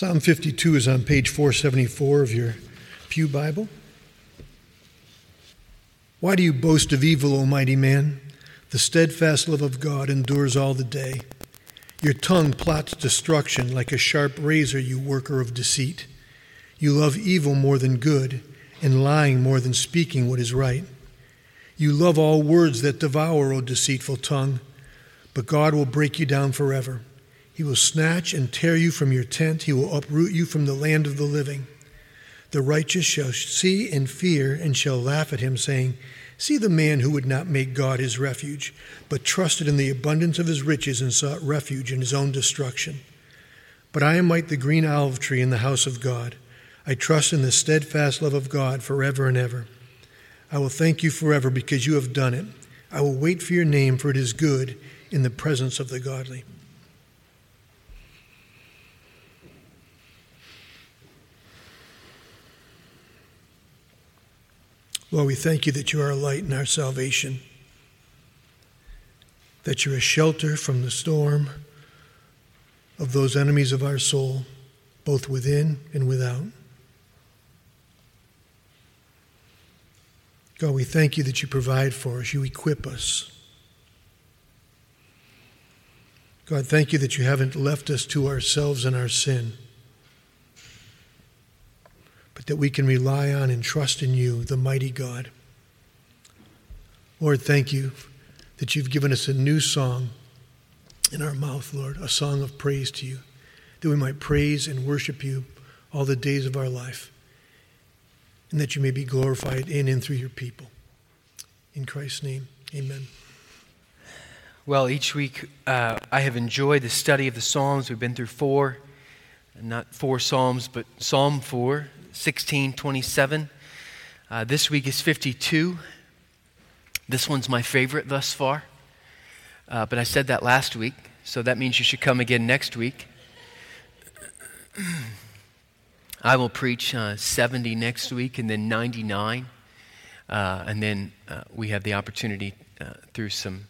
Psalm 52 is on page 474 of your Pew Bible. Why do you boast of evil, O mighty man? The steadfast love of God endures all the day. Your tongue plots destruction like a sharp razor, you worker of deceit. You love evil more than good, and lying more than speaking what is right. You love all words that devour, O deceitful tongue, but God will break you down forever. He will snatch and tear you from your tent. He will uproot you from the land of the living. The righteous shall see and fear and shall laugh at him, saying, See the man who would not make God his refuge, but trusted in the abundance of his riches and sought refuge in his own destruction. But I am like the green olive tree in the house of God. I trust in the steadfast love of God forever and ever. I will thank you forever because you have done it. I will wait for your name, for it is good in the presence of the godly. Lord, we thank you that you are a light in our salvation, that you're a shelter from the storm of those enemies of our soul, both within and without. God, we thank you that you provide for us, you equip us. God, thank you that you haven't left us to ourselves and our sin that we can rely on and trust in you, the mighty God. Lord, thank you that you've given us a new song in our mouth, Lord, a song of praise to you, that we might praise and worship you all the days of our life, and that you may be glorified in and through your people. In Christ's name, amen. Well, each week uh, I have enjoyed the study of the Psalms. We've been through four, not four Psalms, but Psalm 4, 1627. Uh, this week is 52. This one's my favorite thus far. Uh, but I said that last week, so that means you should come again next week. I will preach uh, 70 next week and then 99. Uh, and then uh, we have the opportunity uh, through some,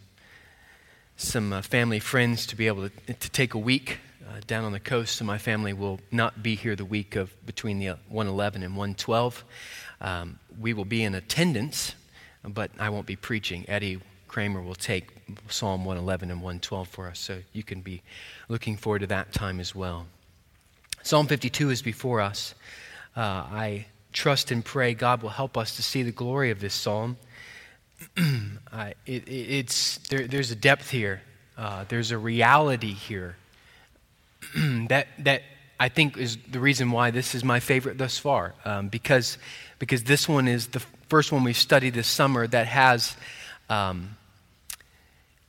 some family friends to be able to, to take a week uh, down on the coast, so my family will not be here the week of between the 111 and 112. Um, we will be in attendance, but I won't be preaching. Eddie Kramer will take Psalm 111 and 112 for us, so you can be looking forward to that time as well. Psalm 52 is before us. Uh, I trust and pray God will help us to see the glory of this psalm. it, it's, there, there's a depth here, uh, there's a reality here that, that I think is the reason why this is my favorite thus far, um, because, because this one is the first one we've studied this summer that has um,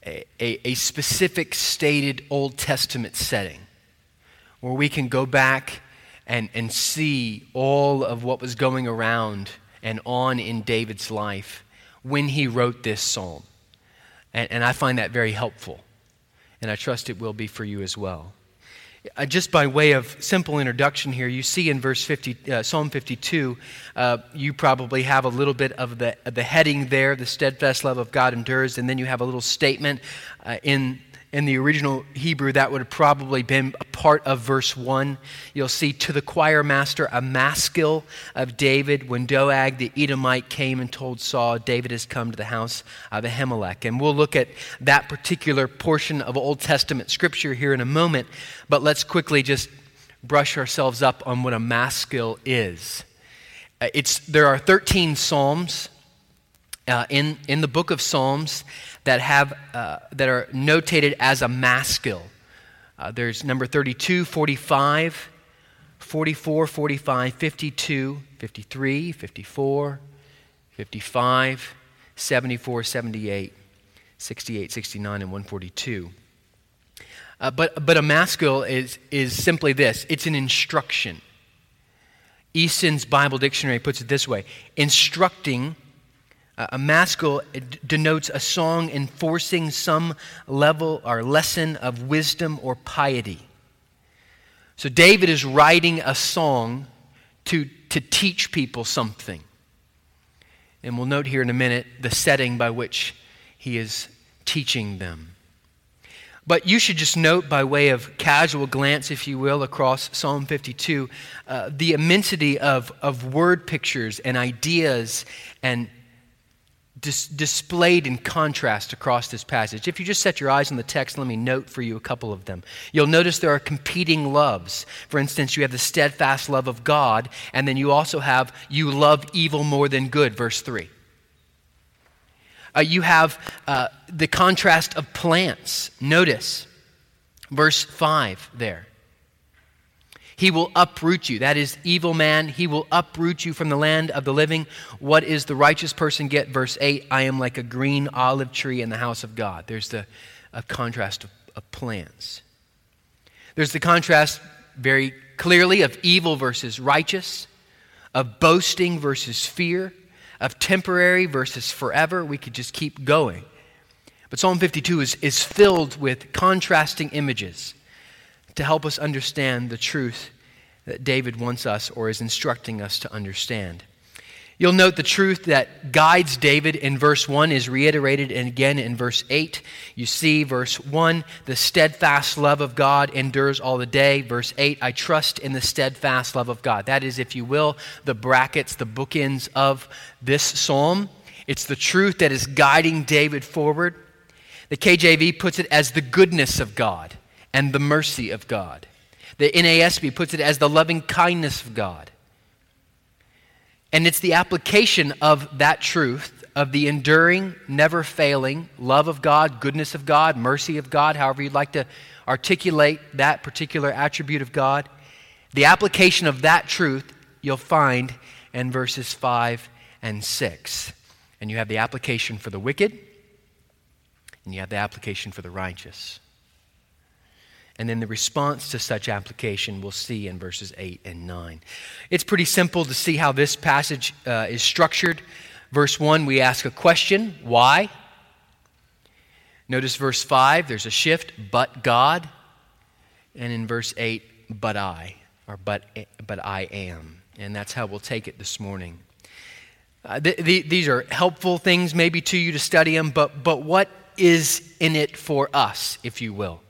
a, a, a specific stated Old Testament setting where we can go back and, and see all of what was going around and on in David's life when he wrote this psalm. And, and I find that very helpful. And I trust it will be for you as well. Uh, just by way of simple introduction here, you see in verse 50, uh, Psalm 52, uh, you probably have a little bit of the, the heading there, the steadfast love of God endures, and then you have a little statement uh, in in the original Hebrew, that would have probably been a part of verse 1. You'll see to the choir master, a maskil of David, when Doeg the Edomite came and told Saul, David has come to the house of Ahimelech. And we'll look at that particular portion of Old Testament scripture here in a moment, but let's quickly just brush ourselves up on what a maskil is. Uh, it's, there are 13 Psalms uh, in, in the book of Psalms that, have, uh, that are notated as a maskil. Uh, there's number 32, 45, 44, 45, 52, 53, 54, 55, 74, 78, 68, 69, and 142. Uh, but, but a maskil is, is simply this it's an instruction. Easton's Bible Dictionary puts it this way instructing a maskil denotes a song enforcing some level or lesson of wisdom or piety. So David is writing a song to, to teach people something. And we'll note here in a minute the setting by which he is teaching them. But you should just note, by way of casual glance, if you will, across Psalm 52, uh, the immensity of, of word pictures and ideas and dis- displayed in contrast across this passage. If you just set your eyes on the text, let me note for you a couple of them. You'll notice there are competing loves. For instance, you have the steadfast love of God, and then you also have you love evil more than good, verse 3. Uh, you have uh, the contrast of plants. Notice verse 5 there. He will uproot you. That is, evil man, he will uproot you from the land of the living. What is the righteous person get? Verse 8 I am like a green olive tree in the house of God. There's the a contrast of, of plants. There's the contrast very clearly of evil versus righteous, of boasting versus fear, of temporary versus forever. We could just keep going. But Psalm 52 is, is filled with contrasting images to help us understand the truth that David wants us or is instructing us to understand. You'll note the truth that guides David in verse 1 is reiterated and again in verse 8. You see, verse 1, the steadfast love of God endures all the day. Verse 8, I trust in the steadfast love of God. That is, if you will, the brackets, the bookends of this psalm. It's the truth that is guiding David forward. The KJV puts it as the goodness of God and the mercy of God. The NASB puts it as the loving kindness of God. And it's the application of that truth, of the enduring, never failing love of God, goodness of God, mercy of God, however you'd like to articulate that particular attribute of God. The application of that truth you'll find in verses 5 and 6. And you have the application for the wicked, and you have the application for the righteous. And then the response to such application we'll see in verses 8 and 9. It's pretty simple to see how this passage uh, is structured. Verse 1, we ask a question why? Notice verse 5, there's a shift, but God. And in verse 8, but I, or but, but I am. And that's how we'll take it this morning. Uh, th- th- these are helpful things maybe to you to study them, but, but what is in it for us, if you will?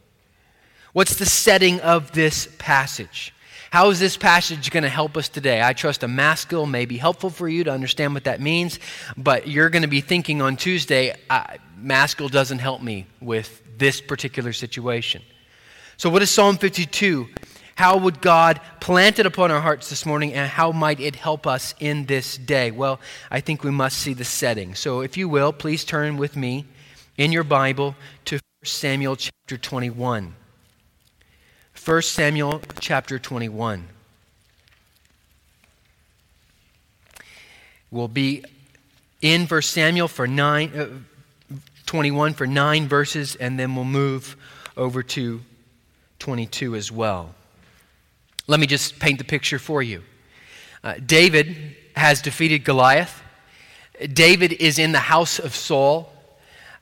What's the setting of this passage? How is this passage going to help us today? I trust a maskil may be helpful for you to understand what that means, but you're going to be thinking on Tuesday, uh, maskil doesn't help me with this particular situation. So, what is Psalm 52? How would God plant it upon our hearts this morning, and how might it help us in this day? Well, I think we must see the setting. So, if you will, please turn with me in your Bible to 1 Samuel chapter 21. 1 Samuel chapter 21. We'll be in 1 Samuel for nine, uh, 21 for nine verses, and then we'll move over to 22 as well. Let me just paint the picture for you. Uh, David has defeated Goliath. David is in the house of Saul.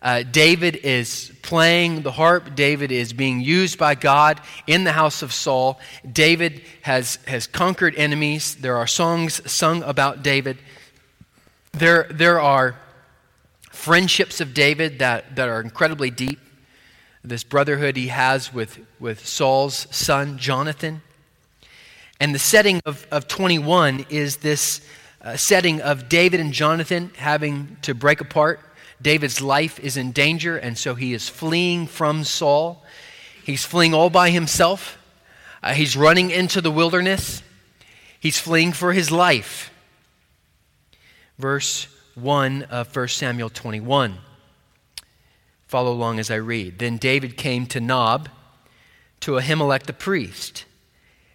Uh, David is playing the harp. David is being used by God in the house of Saul. David has, has conquered enemies. There are songs sung about David. There, there are friendships of David that, that are incredibly deep. This brotherhood he has with, with Saul's son, Jonathan. And the setting of, of 21 is this uh, setting of David and Jonathan having to break apart David's life is in danger, and so he is fleeing from Saul. He's fleeing all by himself. Uh, he's running into the wilderness. He's fleeing for his life. Verse 1 of 1 Samuel 21. Follow along as I read. Then David came to Nob, to Ahimelech the priest.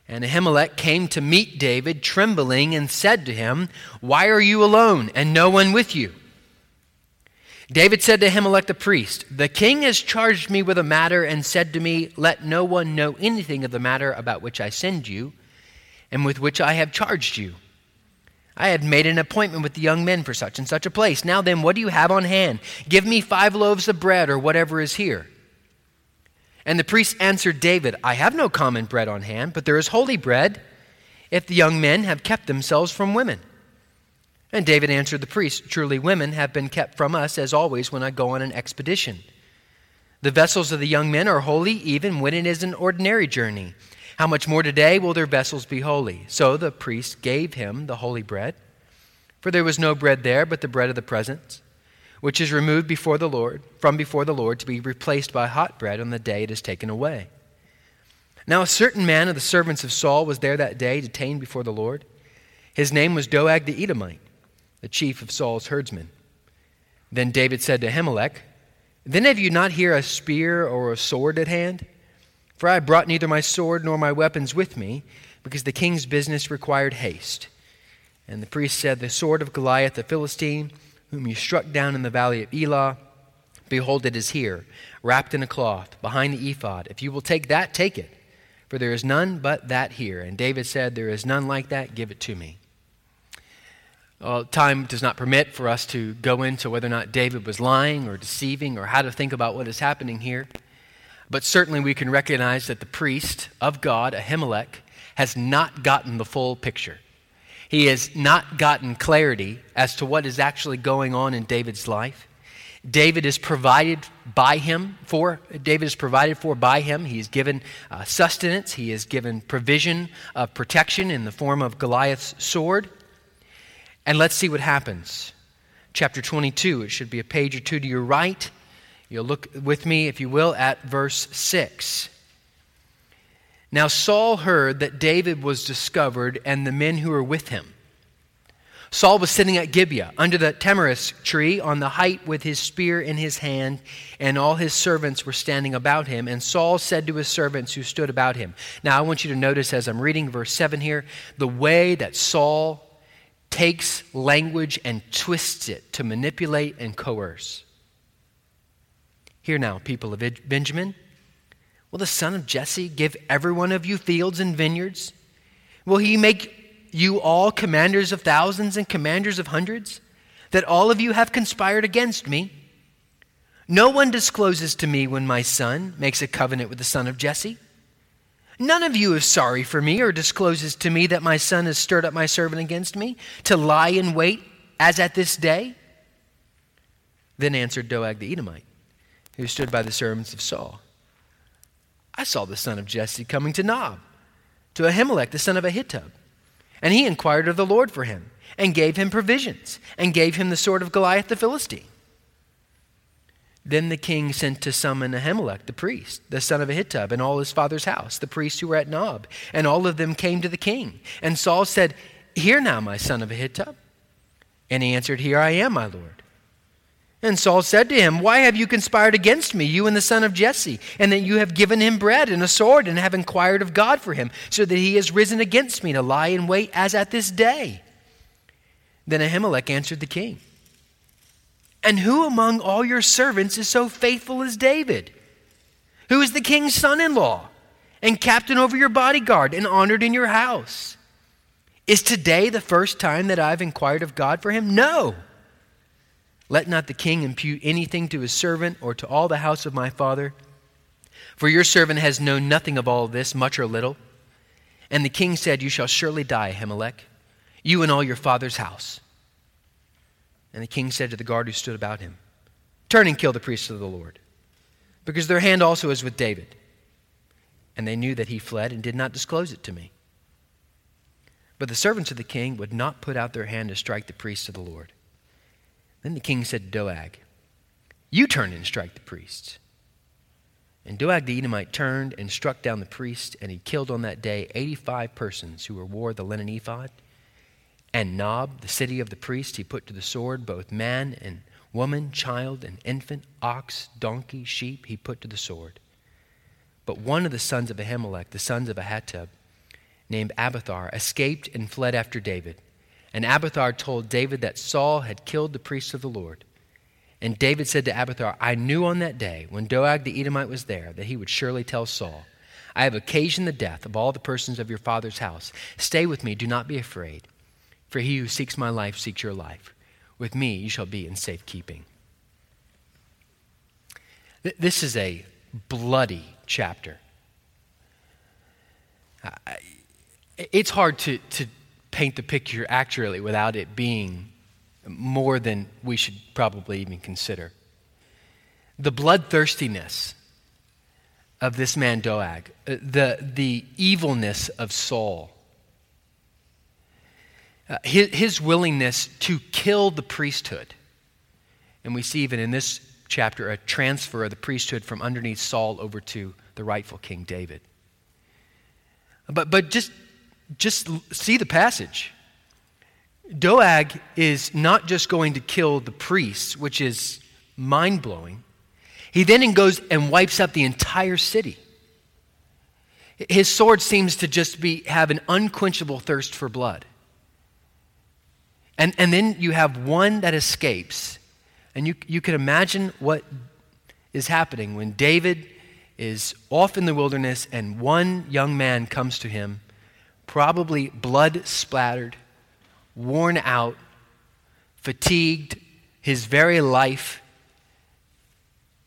And Ahimelech came to meet David, trembling, and said to him, Why are you alone, and no one with you? David said to Ahimelech the priest, The king has charged me with a matter and said to me, Let no one know anything of the matter about which I send you and with which I have charged you. I had made an appointment with the young men for such and such a place. Now then, what do you have on hand? Give me five loaves of bread or whatever is here. And the priest answered David, I have no common bread on hand, but there is holy bread if the young men have kept themselves from women. And David answered the priest, Truly, women have been kept from us, as always, when I go on an expedition. The vessels of the young men are holy even when it is an ordinary journey. How much more today will their vessels be holy? So the priest gave him the holy bread. For there was no bread there but the bread of the presence, which is removed before the Lord, from before the Lord, to be replaced by hot bread on the day it is taken away. Now a certain man of the servants of Saul was there that day, detained before the Lord. His name was Doeg the Edomite, the chief of Saul's herdsmen. Then David said to Ahimelech, Then have you not here a spear or a sword at hand? For I brought neither my sword nor my weapons with me, because the king's business required haste. And the priest said, The sword of Goliath the Philistine, whom you struck down in the valley of Elah, behold, it is here, wrapped in a cloth, behind the ephod. If you will take that, take it. For there is none but that here. And David said, There is none like that, give it to me. Well, time does not permit for us to go into whether or not David was lying or deceiving or how to think about what is happening here. But certainly we can recognize that the priest of God, Ahimelech, has not gotten the full picture. He has not gotten clarity as to what is actually going on in David's life. David is provided by him for. David is provided for by him. He is given uh, sustenance. He is given provision of protection in the form of Goliath's sword. And let's see what happens. Chapter 22, it should be a page or two to your right. You'll look with me, if you will, at verse 6. Now Saul heard that David was discovered and the men who were with him. Saul was sitting at Gibeah under the tamarisk tree on the height with his spear in his hand, and all his servants were standing about him. And Saul said to his servants who stood about him. Now I want you to notice as I'm reading verse 7 here, the way that Saul takes language and twists it to manipulate and coerce. Hear now, people of Benjamin. Will the son of Jesse give every one of you fields and vineyards? Will he make you all commanders of thousands and commanders of hundreds? That all of you have conspired against me? No one discloses to me when my son makes a covenant with the son of Jesse. None of you is sorry for me or discloses to me that my son has stirred up my servant against me to lie in wait as at this day. Then answered Doeg the Edomite, who stood by the servants of Saul. I saw the son of Jesse coming to Nob, to Ahimelech the son of Ahitub. And he inquired of the Lord for him, and gave him provisions, and gave him the sword of Goliath the Philistine. Then the king sent to summon Ahimelech the priest, the son of Ahitub, and all his father's house, the priests who were at Nob. And all of them came to the king. And Saul said, Hear now, my son of Ahitub. And he answered, Here I am, my lord. And Saul said to him, Why have you conspired against me, you and the son of Jesse, and that you have given him bread and a sword, and have inquired of God for him, so that he has risen against me to lie in wait as at this day? Then Ahimelech answered the king. And who among all your servants is so faithful as David, who is the king's son in law and captain over your bodyguard and honored in your house? Is today the first time that I've inquired of God for him? No. Let not the king impute anything to his servant or to all the house of my father. For your servant has known nothing of all this, much or little. And the king said, You shall surely die, Ahimelech, you and all your father's house. And the king said to the guard who stood about him, Turn and kill the priests of the Lord, because their hand also is with David. And they knew that he fled and did not disclose it to me. But the servants of the king would not put out their hand to strike the priests of the Lord. Then the king said to Doeg, You turn and strike the priests. And Doeg the Edomite turned and struck down the priest, and he killed on that day 85 persons who wore the linen ephod and Nob, the city of the priest, he put to the sword both man and woman, child and infant, ox, donkey, sheep, he put to the sword. But one of the sons of Ahimelech, the sons of Ahitub, named Abiathar, escaped and fled after David. And Abiathar told David that Saul had killed the priests of the Lord. And David said to Abiathar, I knew on that day, when Doeg the Edomite was there, that he would surely tell Saul, I have occasioned the death of all the persons of your father's house. Stay with me, do not be afraid. For he who seeks my life seeks your life. With me you shall be in safekeeping. This is a bloody chapter. It's hard to, to paint the picture accurately without it being more than we should probably even consider. the bloodthirstiness of this man Doeg, uh, the, the evilness of Saul, uh, his, his willingness to kill the priesthood. And we see even in this chapter a transfer of the priesthood from underneath Saul over to the rightful King David. But, but just, just see the passage. Doeg is not just going to kill the priests, which is mind blowing. He then goes and wipes out the entire city. His sword seems to just be, have an unquenchable thirst for blood. And, and then you have one that escapes. And you, you can imagine what is happening when David is off in the wilderness and one young man comes to him, probably blood splattered, worn out, fatigued, his very life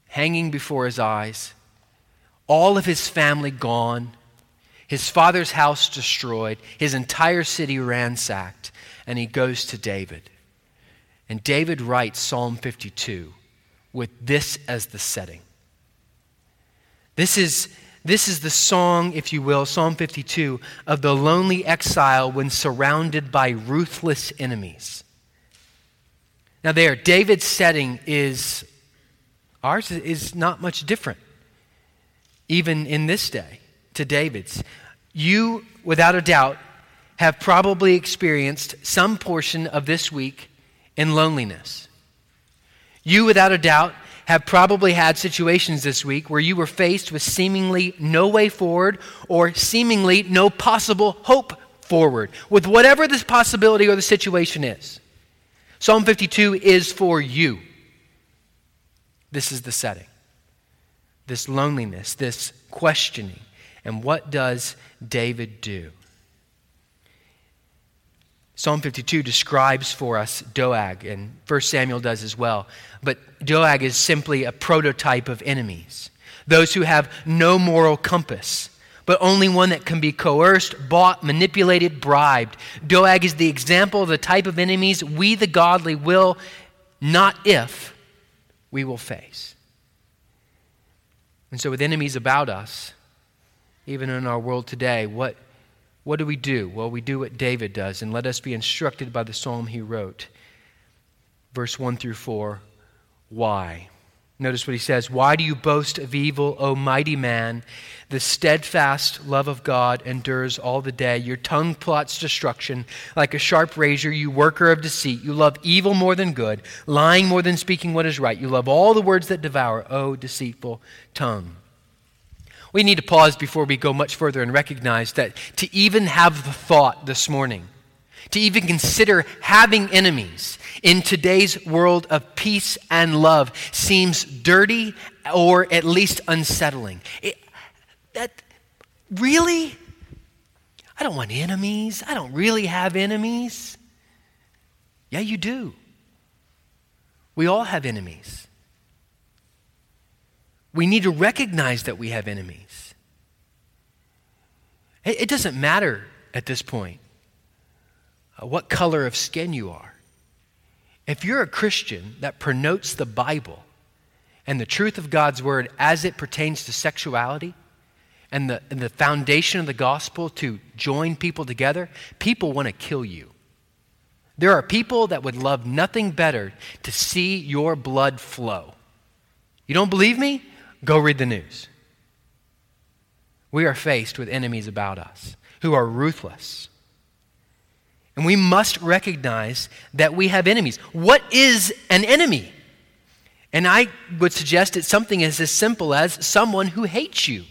hanging before his eyes, all of his family gone, his father's house destroyed, his entire city ransacked, and he goes to David. And David writes Psalm 52 with this as the setting. This is, this is the song, if you will, Psalm 52, of the lonely exile when surrounded by ruthless enemies. Now, there, David's setting is, ours is not much different, even in this day, to David's. You, without a doubt, have probably experienced some portion of this week in loneliness. You, without a doubt, have probably had situations this week where you were faced with seemingly no way forward or seemingly no possible hope forward, with whatever this possibility or the situation is. Psalm 52 is for you. This is the setting. This loneliness, this questioning. And what does David do? Psalm 52 describes for us Doeg, and 1 Samuel does as well. But Doeg is simply a prototype of enemies, those who have no moral compass, but only one that can be coerced, bought, manipulated, bribed. Doeg is the example of the type of enemies we, the godly, will, not if, we will face. And so, with enemies about us, even in our world today, what what do we do? Well, we do what David does, and let us be instructed by the psalm he wrote. Verse 1 through 4 Why? Notice what he says Why do you boast of evil, O mighty man? The steadfast love of God endures all the day. Your tongue plots destruction like a sharp razor, you worker of deceit. You love evil more than good, lying more than speaking what is right. You love all the words that devour, O deceitful tongue. We need to pause before we go much further and recognize that to even have the thought this morning, to even consider having enemies in today's world of peace and love seems dirty or at least unsettling. It, that really? I don't want enemies. I don't really have enemies. Yeah, you do. We all have enemies. We need to recognize that we have enemies. It doesn't matter at this point uh, what color of skin you are. If you're a Christian that promotes the Bible and the truth of God's word as it pertains to sexuality and the, and the foundation of the gospel to join people together, people want to kill you. There are people that would love nothing better to see your blood flow. You don't believe me? Go read the news. We are faced with enemies about us who are ruthless. And we must recognize that we have enemies. What is an enemy? And I would suggest it's something as, as simple as someone who hates you.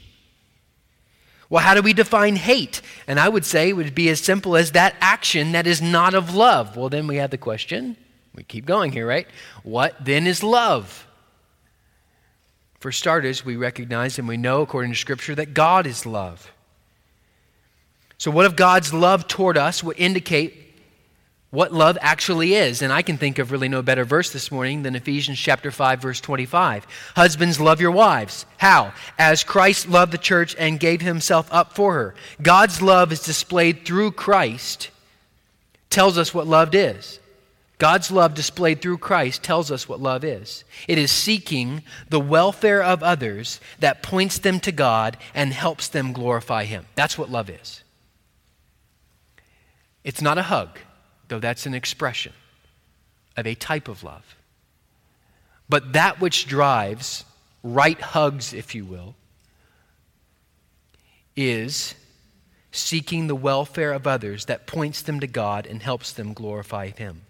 Well, how do we define hate? And I would say it would be as simple as that action that is not of love. Well, then we have the question. We keep going here, right? What then is love? For starters, we recognize and we know, according to Scripture, that God is love. So, what if God's love toward us would indicate what love actually is? And I can think of really no better verse this morning than Ephesians chapter 5, verse 25. Husbands, love your wives. How? As Christ loved the church and gave himself up for her. God's love is displayed through Christ, tells us what love is. God's love displayed through Christ tells us what love is it is seeking the welfare of others that points them to God and helps them glorify Him. That's what love is. It's not a hug, though that's an expression of a type of love. But that which drives right hugs, if you will, is seeking the welfare of others that points them to God and helps them glorify Him.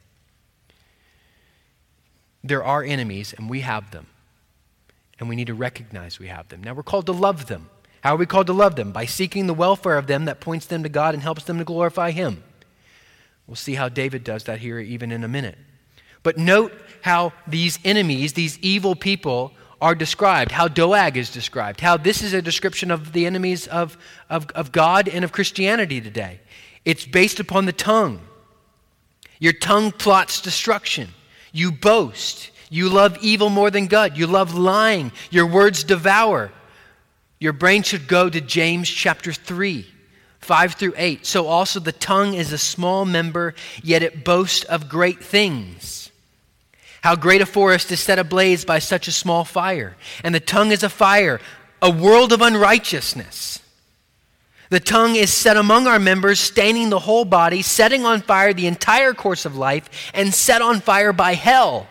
There are enemies, and we have them. And we need to recognize we have them. Now, we're called to love them. How are we called to love them? By seeking the welfare of them that points them to God and helps them to glorify Him. We'll see how David does that here, even in a minute. But note how these enemies, these evil people, are described, how Doeg is described, how this is a description of the enemies of, of, of God and of Christianity today. It's based upon the tongue. Your tongue plots destruction. You boast. You love evil more than good. You love lying. Your words devour. Your brain should go to James chapter 3, 5 through 8. So also the tongue is a small member, yet it boasts of great things. How great a forest is set ablaze by such a small fire. And the tongue is a fire, a world of unrighteousness. The tongue is set among our members, staining the whole body, setting on fire the entire course of life, and set on fire by hell.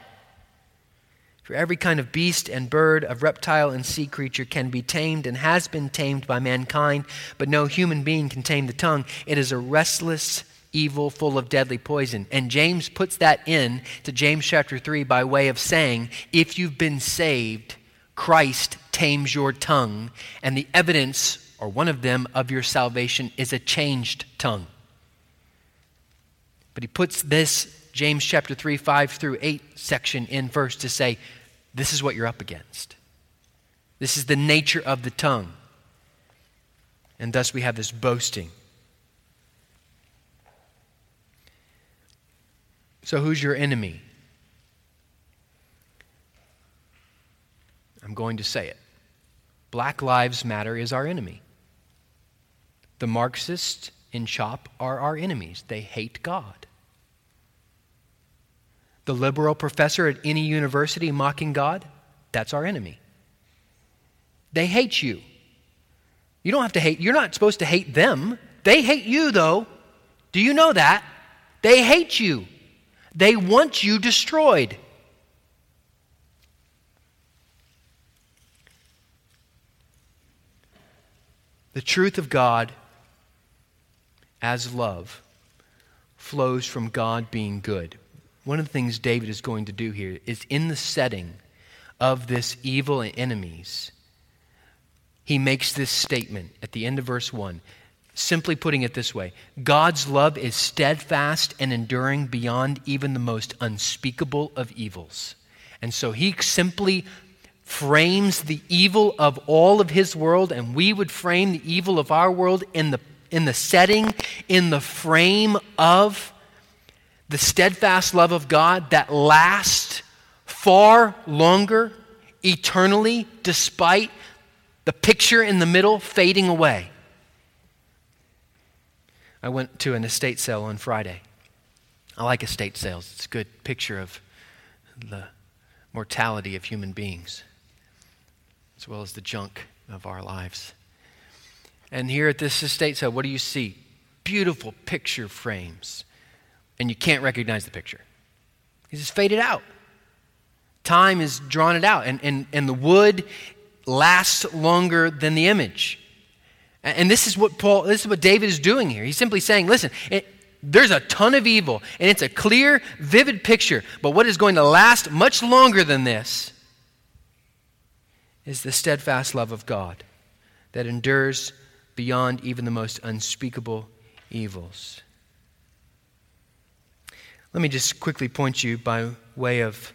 For every kind of beast and bird, of reptile and sea creature can be tamed and has been tamed by mankind, but no human being can tame the tongue. It is a restless evil, full of deadly poison. And James puts that in to James chapter 3 by way of saying, if you've been saved, Christ tames your tongue, and the evidence, or one of them, of your salvation is a changed tongue. But he puts this James chapter 3, 5 through 8 section in first to say, this is what you're up against. This is the nature of the tongue. And thus we have this boasting. So, who's your enemy? I'm going to say it. Black Lives Matter is our enemy. The Marxists in CHOP are our enemies. They hate God. The liberal professor at any university mocking God, that's our enemy. They hate you. You don't have to hate, you're not supposed to hate them. They hate you, though. Do you know that? They hate you. They want you destroyed. The truth of God as love flows from God being good. One of the things David is going to do here is in the setting of this evil and enemies, he makes this statement at the end of verse 1 Simply putting it this way God's love is steadfast and enduring beyond even the most unspeakable of evils. And so he simply frames the evil of all of his world, and we would frame the evil of our world in the, in the setting, in the frame of the steadfast love of God that lasts far longer, eternally, despite the picture in the middle fading away. I went to an estate sale on Friday. I like estate sales, it's a good picture of the mortality of human beings, as well as the junk of our lives. And here at this estate sale, what do you see? Beautiful picture frames. And you can't recognize the picture. It's just faded out. Time has drawn it out, and, and, and the wood lasts longer than the image. And this is what Paul, this is what David is doing here. He's simply saying, listen, it, there's a ton of evil, and it's a clear, vivid picture. But what is going to last much longer than this is the steadfast love of God that endures beyond even the most unspeakable evils. Let me just quickly point you by way of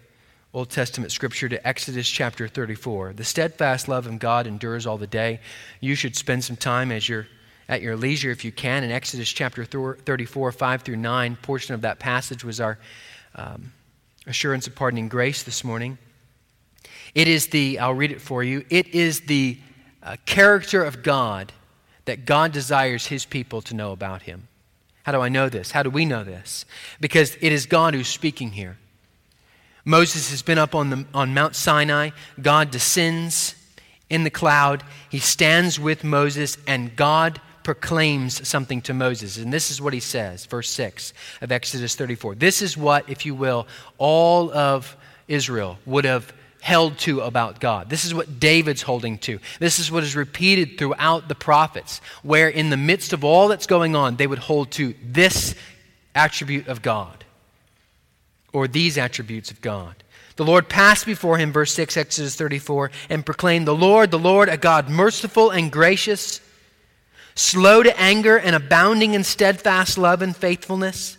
Old Testament scripture to Exodus chapter 34. The steadfast love of God endures all the day. You should spend some time as you're at your leisure if you can in Exodus chapter 34, 5 through 9. Portion of that passage was our um, assurance of pardoning grace this morning. It is the, I'll read it for you, it is the uh, character of God that God desires his people to know about him. How do I know this? How do we know this? Because it is God who's speaking here. Moses has been up on, the, on Mount Sinai. God descends in the cloud. He stands with Moses, and God proclaims something to Moses. And this is what he says, verse 6 of Exodus 34. This is what, if you will, all of Israel would have held to about God. This is what David's holding to. This is what is repeated throughout the prophets, where in the midst of all that's going on, they would hold to this attribute of God or these attributes of God. The Lord passed before him, verse 6, Exodus 34, and proclaimed, The Lord, the Lord, a God merciful and gracious, slow to anger and abounding in steadfast love and faithfulness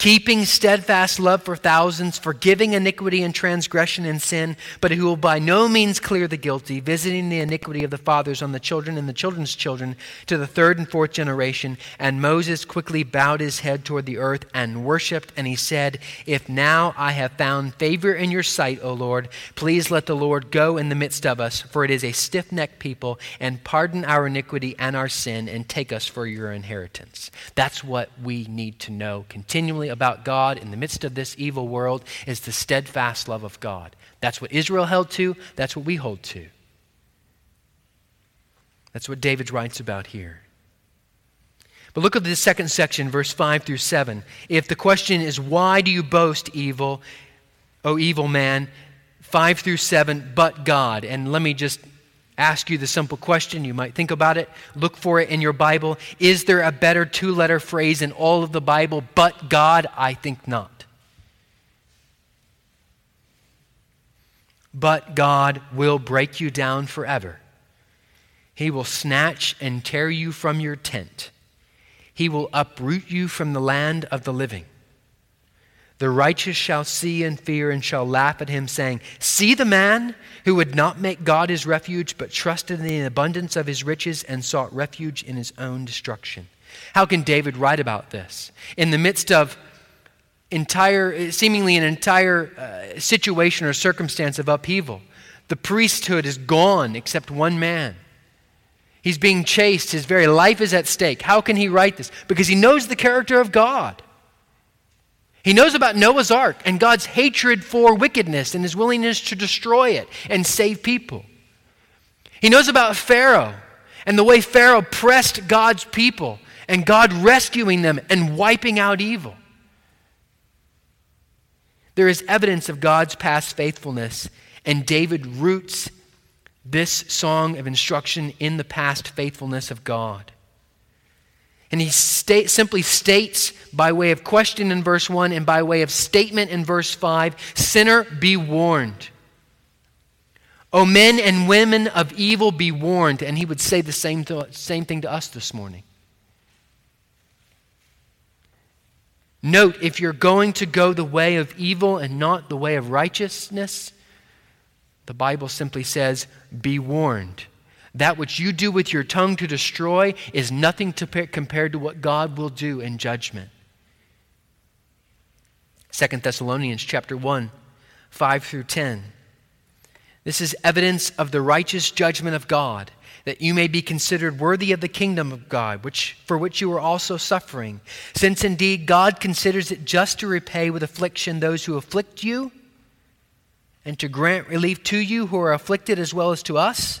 keeping steadfast love for thousands, forgiving iniquity and transgression and sin, but who will by no means clear the guilty, visiting the iniquity of the fathers on the children and the children's children to the third and fourth generation. And Moses quickly bowed his head toward the earth and worshipped, and he said, If now I have found favor in your sight, O Lord, please let the Lord go in the midst of us, for it is a stiff necked people, and pardon our iniquity and our sin, and take us for your inheritance. That's what we need to know continually about God in the midst of this evil world is the steadfast love of God. That's what Israel held to, that's what we hold to. That's what David writes about here. But look at the second section, verse 5 through 7. If the question is, why do you boast evil, O evil man? 5 through 7, but God. And let me just ask you the simple question. You might think about it, look for it in your Bible. Is there a better two letter phrase in all of the Bible but God? I think not. But God will break you down forever. He will snatch and tear you from your tent. He will uproot you from the land of the living. The righteous shall see and fear and shall laugh at him, saying, See the man who would not make God his refuge, but trusted in the abundance of his riches and sought refuge in his own destruction. How can David write about this? In the midst of entire, seemingly an entire uh, situation or circumstance of upheaval, the priesthood is gone except one man. He's being chased, his very life is at stake. How can he write this? Because he knows the character of God. He knows about Noah's ark and God's hatred for wickedness and his willingness to destroy it and save people. He knows about Pharaoh and the way Pharaoh pressed God's people and God rescuing them and wiping out evil. There is evidence of God's past faithfulness, and David roots this song of instruction in the past faithfulness of God. And he state, simply states by way of question in verse 1 and by way of statement in verse 5 Sinner, be warned. O men and women of evil, be warned. And he would say the same, to, same thing to us this morning. Note, if you're going to go the way of evil and not the way of righteousness, the Bible simply says, be warned. That which you do with your tongue to destroy is nothing to compared to what God will do in judgment. 2 Thessalonians chapter 1, 5 through 10. This is evidence of the righteous judgment of God, that you may be considered worthy of the kingdom of God, which, for which you are also suffering. Since indeed God considers it just to repay with affliction those who afflict you, and to grant relief to you who are afflicted as well as to us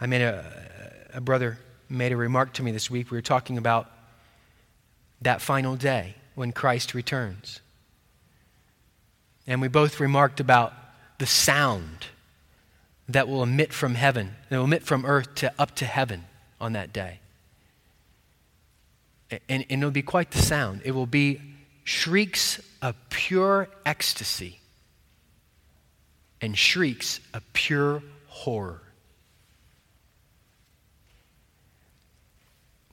I made a, a brother made a remark to me this week. We were talking about that final day when Christ returns. And we both remarked about the sound that will emit from heaven, that will emit from earth to up to heaven on that day. And, and it'll be quite the sound. It will be shrieks of pure ecstasy and shrieks of pure horror.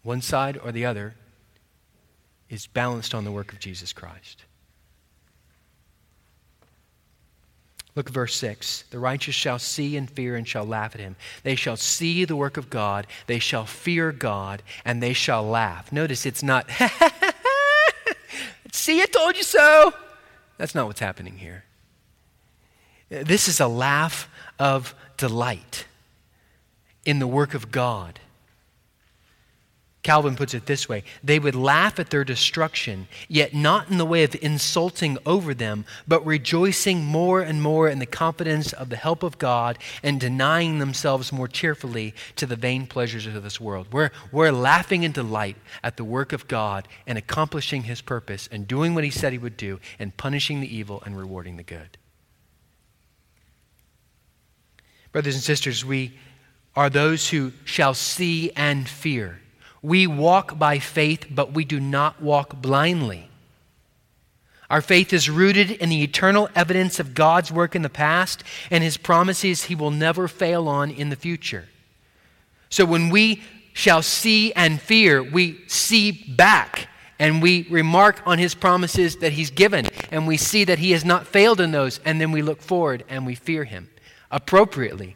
One side or the other, is balanced on the work of Jesus Christ. Look at verse 6. The righteous shall see and fear and shall laugh at him. They shall see the work of God, they shall fear God, and they shall laugh. Notice it's not, see, I told you so. That's not what's happening here. This is a laugh of delight in the work of God. Calvin puts it this way they would laugh at their destruction, yet not in the way of insulting over them, but rejoicing more and more in the confidence of the help of God and denying themselves more cheerfully to the vain pleasures of this world. We're, we're laughing in delight at the work of God and accomplishing his purpose and doing what he said he would do and punishing the evil and rewarding the good. Brothers and sisters, we are those who shall see and fear. We walk by faith, but we do not walk blindly. Our faith is rooted in the eternal evidence of God's work in the past and his promises he will never fail on in the future. So when we shall see and fear, we see back and we remark on his promises that he's given and we see that he has not failed in those and then we look forward and we fear him appropriately.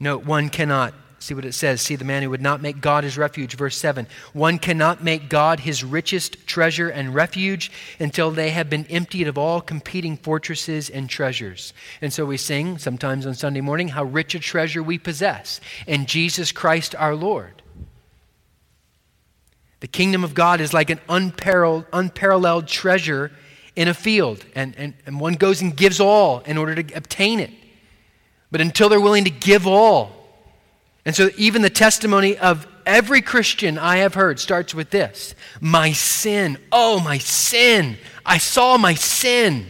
Note, one cannot See what it says. See the man who would not make God his refuge. Verse 7. One cannot make God his richest treasure and refuge until they have been emptied of all competing fortresses and treasures. And so we sing sometimes on Sunday morning how rich a treasure we possess in Jesus Christ our Lord. The kingdom of God is like an unparalleled, unparalleled treasure in a field, and, and, and one goes and gives all in order to obtain it. But until they're willing to give all, and so, even the testimony of every Christian I have heard starts with this My sin, oh, my sin. I saw my sin.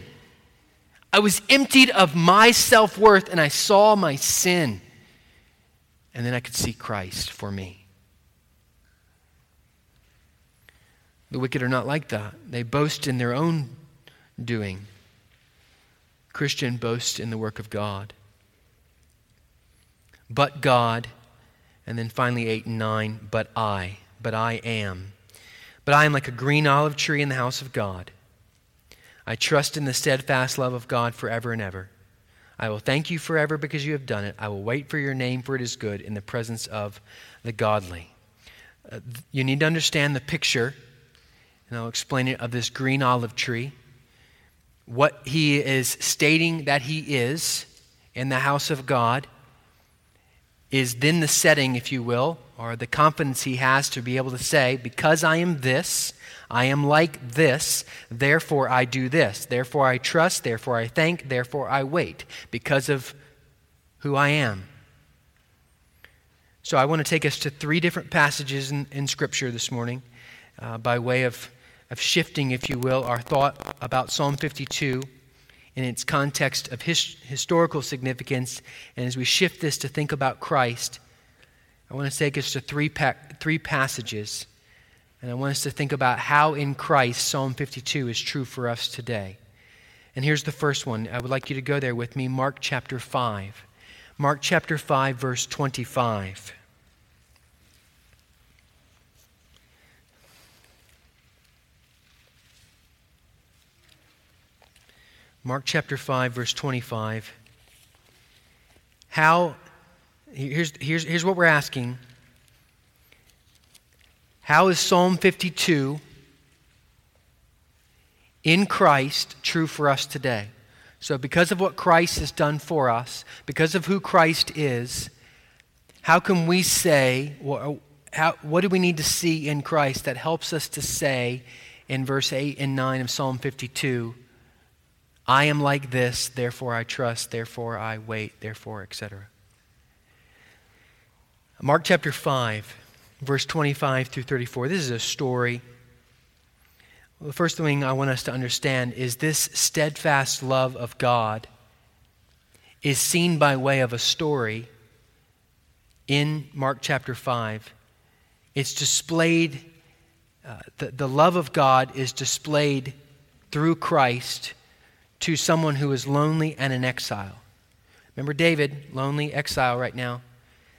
I was emptied of my self worth and I saw my sin. And then I could see Christ for me. The wicked are not like that. They boast in their own doing. Christian boast in the work of God. But God and then finally, 8 and 9, but I, but I am. But I am like a green olive tree in the house of God. I trust in the steadfast love of God forever and ever. I will thank you forever because you have done it. I will wait for your name, for it is good, in the presence of the godly. Uh, you need to understand the picture, and I'll explain it, of this green olive tree. What he is stating that he is in the house of God is then the setting, if you will, or the confidence he has to be able to say, Because I am this, I am like this, therefore I do this. Therefore I trust, therefore I thank, therefore I wait, because of who I am. So I want to take us to three different passages in, in Scripture this morning uh, by way of, of shifting, if you will, our thought about Psalm 52 in its context of his, historical significance. And as we shift this to think about Christ, I want to take us to three, pa- three passages. And I want us to think about how in Christ Psalm 52 is true for us today. And here's the first one. I would like you to go there with me Mark chapter 5. Mark chapter 5, verse 25. Mark chapter 5, verse 25. How, here's, here's, here's what we're asking. How is Psalm 52 in Christ true for us today? So, because of what Christ has done for us, because of who Christ is, how can we say, how, what do we need to see in Christ that helps us to say in verse 8 and 9 of Psalm 52? I am like this, therefore I trust, therefore I wait, therefore, etc. Mark chapter 5, verse 25 through 34. This is a story. The first thing I want us to understand is this steadfast love of God is seen by way of a story in Mark chapter 5. It's displayed, uh, the, the love of God is displayed through Christ to someone who is lonely and in exile. Remember David, lonely, exile right now?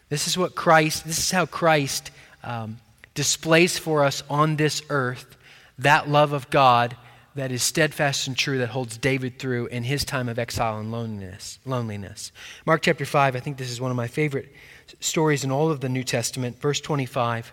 This is what Christ, this is how Christ um, displays for us on this earth that love of God that is steadfast and true that holds David through in his time of exile and loneliness. loneliness. Mark chapter 5, I think this is one of my favorite stories in all of the New Testament. Verse 25.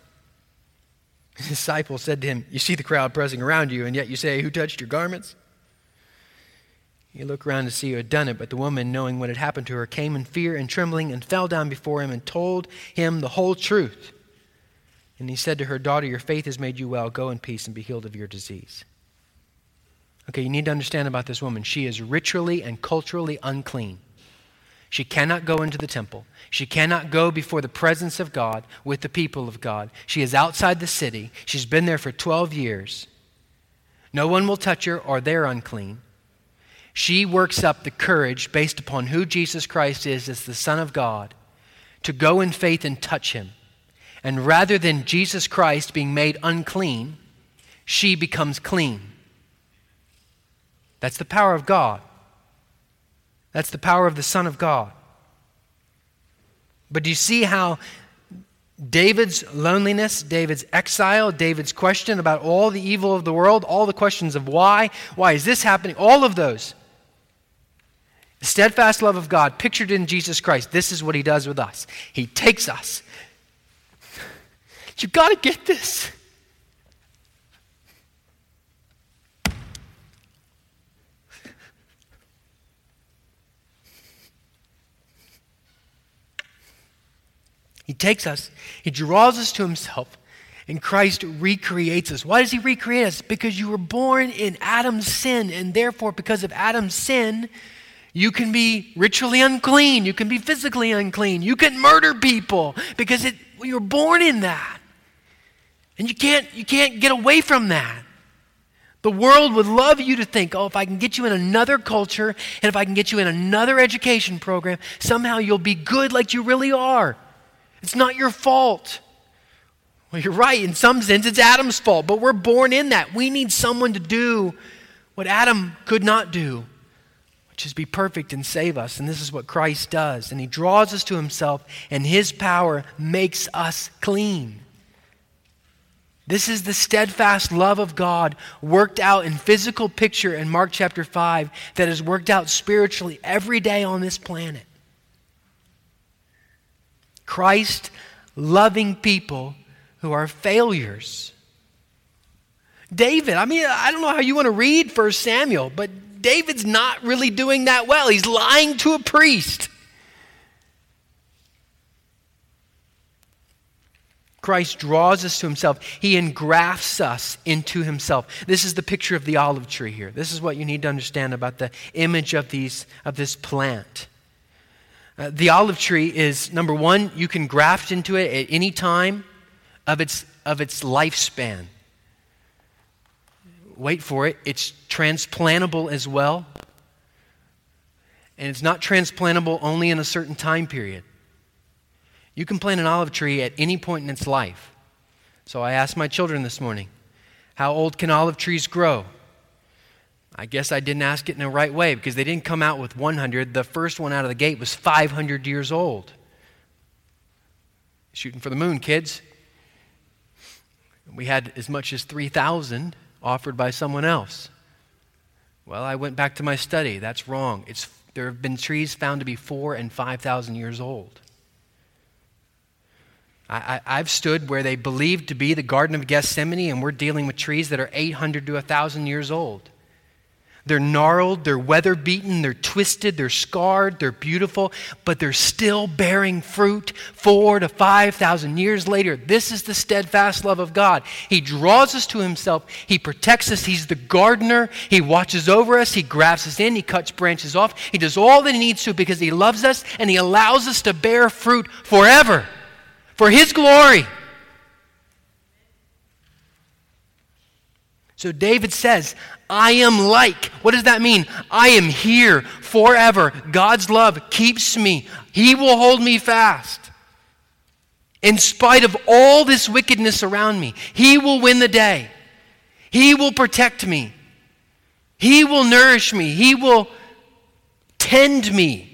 His disciples said to him, You see the crowd pressing around you, and yet you say, Who touched your garments? He looked around to see who had done it, but the woman, knowing what had happened to her, came in fear and trembling and fell down before him and told him the whole truth. And he said to her, Daughter, your faith has made you well. Go in peace and be healed of your disease. Okay, you need to understand about this woman. She is ritually and culturally unclean. She cannot go into the temple. She cannot go before the presence of God with the people of God. She is outside the city. She's been there for 12 years. No one will touch her or they're unclean. She works up the courage based upon who Jesus Christ is as the Son of God to go in faith and touch him. And rather than Jesus Christ being made unclean, she becomes clean. That's the power of God. That's the power of the Son of God. But do you see how David's loneliness, David's exile, David's question about all the evil of the world, all the questions of why, why is this happening, all of those. The steadfast love of God pictured in Jesus Christ, this is what he does with us. He takes us. You've got to get this. He takes us, He draws us to Himself, and Christ recreates us. Why does He recreate us? Because you were born in Adam's sin, and therefore, because of Adam's sin, you can be ritually unclean. You can be physically unclean. You can murder people because it, you were born in that. And you can't, you can't get away from that. The world would love you to think, oh, if I can get you in another culture and if I can get you in another education program, somehow you'll be good like you really are. It's not your fault. Well, you're right. In some sense, it's Adam's fault, but we're born in that. We need someone to do what Adam could not do, which is be perfect and save us. And this is what Christ does. And he draws us to himself, and his power makes us clean. This is the steadfast love of God worked out in physical picture in Mark chapter 5 that is worked out spiritually every day on this planet. Christ loving people who are failures. David, I mean, I don't know how you want to read 1 Samuel, but David's not really doing that well. He's lying to a priest. Christ draws us to himself. He engrafts us into himself. This is the picture of the olive tree here. This is what you need to understand about the image of, these, of this plant. Uh, the olive tree is number one, you can graft into it at any time of its, of its lifespan. Wait for it, it's transplantable as well. And it's not transplantable only in a certain time period. You can plant an olive tree at any point in its life. So I asked my children this morning, how old can olive trees grow? I guess I didn't ask it in the right way because they didn't come out with 100. The first one out of the gate was 500 years old. Shooting for the moon, kids. We had as much as 3,000 offered by someone else. Well, I went back to my study. That's wrong. It's, there have been trees found to be four and 5,000 years old. I, have stood where they believed to be the Garden of Gethsemane, and we're dealing with trees that are 800 to 1,000 years old. They're gnarled, they're weather beaten, they're twisted, they're scarred, they're beautiful, but they're still bearing fruit four to 5,000 years later. This is the steadfast love of God. He draws us to Himself, He protects us, He's the gardener, He watches over us, He grafts us in, He cuts branches off, He does all that He needs to because He loves us and He allows us to bear fruit forever for His glory. So David says, I am like. What does that mean? I am here forever. God's love keeps me, He will hold me fast. In spite of all this wickedness around me, He will win the day. He will protect me. He will nourish me. He will tend me.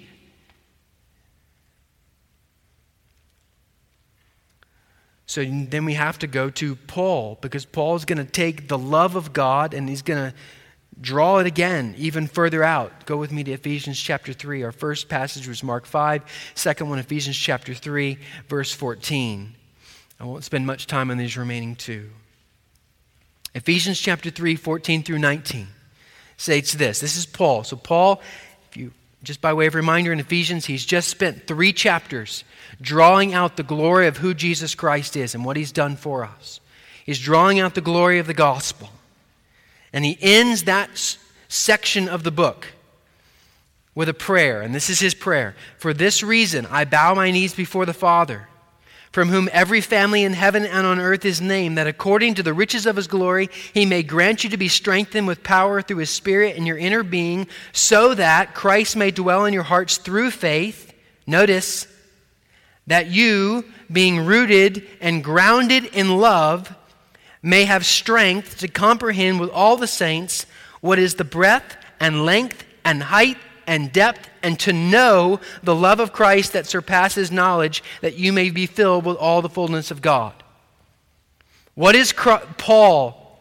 So then we have to go to Paul because Paul's going to take the love of God and he's going to draw it again even further out. Go with me to Ephesians chapter 3. Our first passage was Mark 5, second one, Ephesians chapter 3, verse 14. I won't spend much time on these remaining two. Ephesians chapter 3, 14 through 19 states this. This is Paul. So, Paul, if you just by way of reminder in Ephesians, he's just spent three chapters drawing out the glory of who Jesus Christ is and what he's done for us. He's drawing out the glory of the gospel. And he ends that s- section of the book with a prayer. And this is his prayer For this reason, I bow my knees before the Father, from whom every family in heaven and on earth is named, that according to the riches of his glory, he may grant you to be strengthened with power through his Spirit in your inner being, so that Christ may dwell in your hearts through faith. Notice that you, being rooted and grounded in love, may have strength to comprehend with all the saints what is the breadth and length and height and depth, and to know the love of Christ that surpasses knowledge, that you may be filled with all the fullness of God. What is Paul,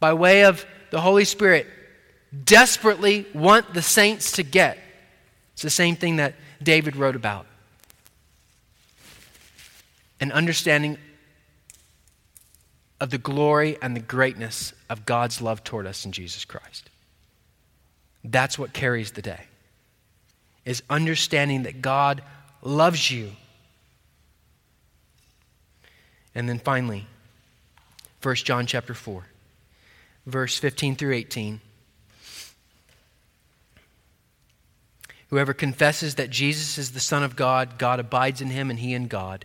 by way of the Holy Spirit, desperately want the saints to get? It's the same thing that David wrote about an understanding of the glory and the greatness of God's love toward us in Jesus Christ. That's what carries the day. Is understanding that God loves you. And then finally, 1 John chapter 4, verse 15 through 18. Whoever confesses that Jesus is the Son of God, God abides in him and he in God.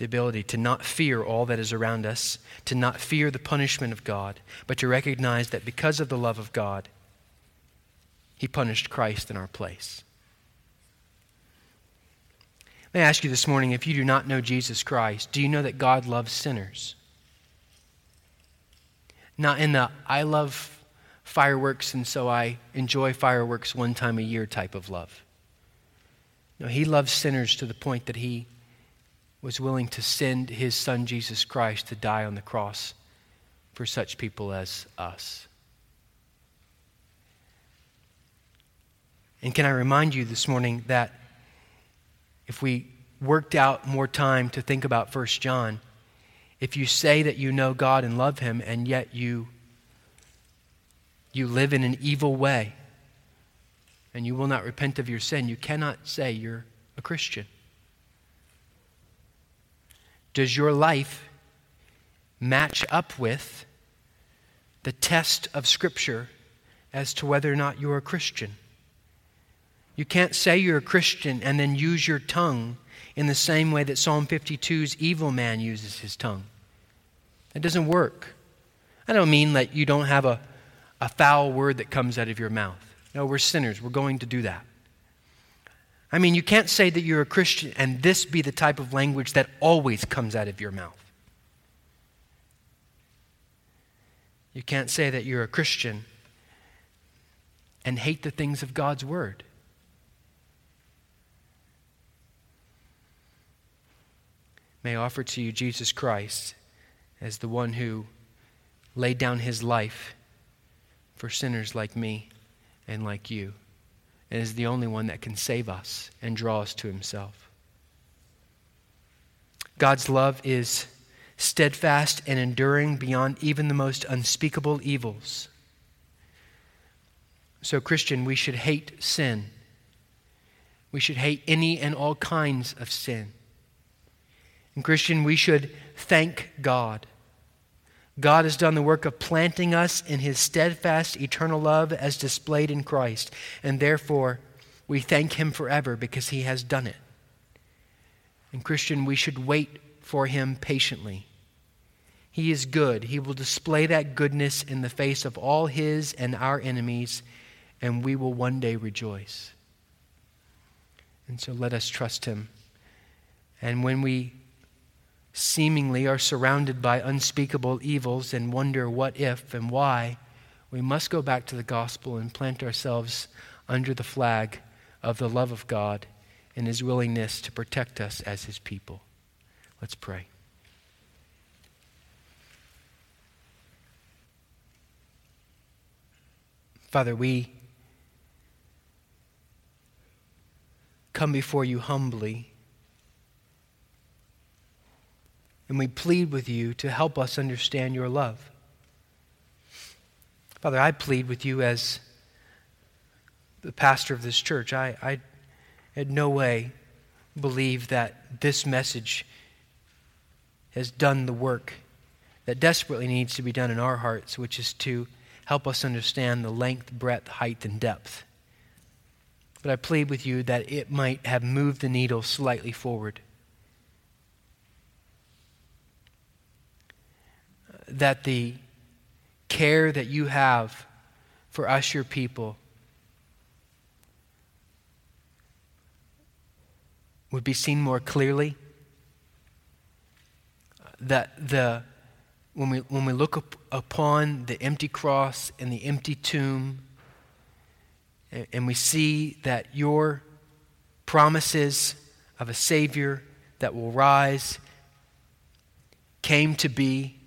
the ability to not fear all that is around us, to not fear the punishment of God, but to recognize that because of the love of God, He punished Christ in our place. May I ask you this morning if you do not know Jesus Christ, do you know that God loves sinners? Not in the I love fireworks and so I enjoy fireworks one time a year type of love. No, He loves sinners to the point that He was willing to send his son Jesus Christ to die on the cross for such people as us. And can I remind you this morning that if we worked out more time to think about 1 John, if you say that you know God and love him and yet you you live in an evil way and you will not repent of your sin, you cannot say you're a Christian. Does your life match up with the test of Scripture as to whether or not you're a Christian? You can't say you're a Christian and then use your tongue in the same way that Psalm 52's evil man uses his tongue. That doesn't work. I don't mean that you don't have a, a foul word that comes out of your mouth. No, we're sinners. We're going to do that. I mean, you can't say that you're a Christian and this be the type of language that always comes out of your mouth. You can't say that you're a Christian and hate the things of God's Word. May I offer to you Jesus Christ as the one who laid down his life for sinners like me and like you and is the only one that can save us and draw us to himself. God's love is steadfast and enduring beyond even the most unspeakable evils. So, Christian, we should hate sin. We should hate any and all kinds of sin. And, Christian, we should thank God. God has done the work of planting us in his steadfast eternal love as displayed in Christ. And therefore, we thank him forever because he has done it. And, Christian, we should wait for him patiently. He is good. He will display that goodness in the face of all his and our enemies, and we will one day rejoice. And so let us trust him. And when we seemingly are surrounded by unspeakable evils and wonder what if and why, we must go back to the gospel and plant ourselves under the flag of the love of God and his willingness to protect us as his people. Let's pray. Father, we come before you humbly and we plead with you to help us understand your love. Father, I plead with you as the pastor of this church. I, I in no way believe that this message has done the work that desperately needs to be done in our hearts, which is to help us understand the length, breadth, height, and depth. But I plead with you that it might have moved the needle slightly forward. That the care that you have for us, your people, would be seen more clearly. That the, when, we, when we look up, upon the empty cross and the empty tomb, and, and we see that your promises of a Savior that will rise came to be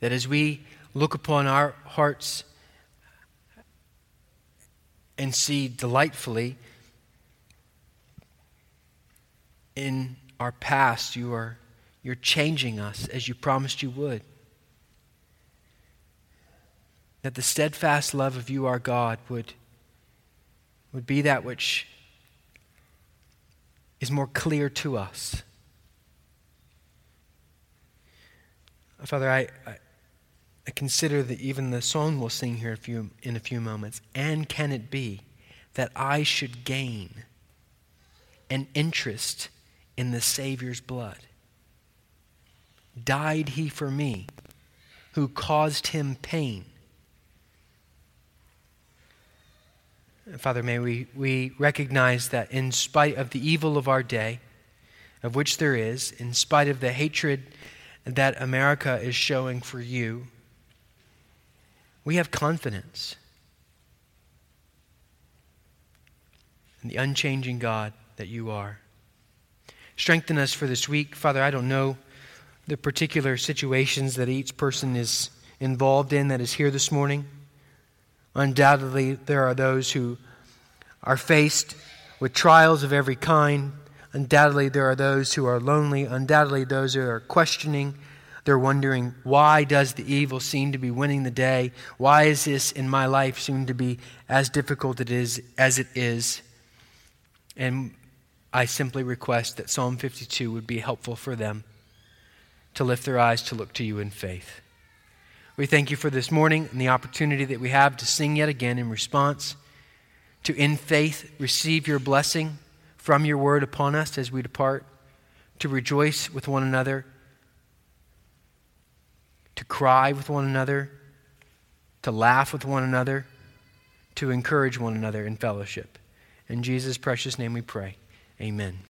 that as we look upon our hearts and see delightfully in our past, you are you're changing us as you promised you would. That the steadfast love of you, our God, would, would be that which is more clear to us. Father, I, I I consider that even the song we'll sing here a few, in a few moments. And can it be that I should gain an interest in the Savior's blood? Died he for me, who caused him pain? Father, may we, we recognize that in spite of the evil of our day, of which there is, in spite of the hatred that America is showing for you, we have confidence in the unchanging God that you are. Strengthen us for this week. Father, I don't know the particular situations that each person is involved in that is here this morning. Undoubtedly, there are those who are faced with trials of every kind. Undoubtedly, there are those who are lonely. Undoubtedly, those who are questioning they're wondering, why does the evil seem to be winning the day? Why is this in my life seem to be as difficult it is as it is? And I simply request that Psalm 52 would be helpful for them to lift their eyes to look to you in faith. We thank you for this morning and the opportunity that we have to sing yet again in response, to in faith receive your blessing from your word upon us as we depart, to rejoice with one another to cry with one another, to laugh with one another, to encourage one another in fellowship. In Jesus' precious name we pray. Amen.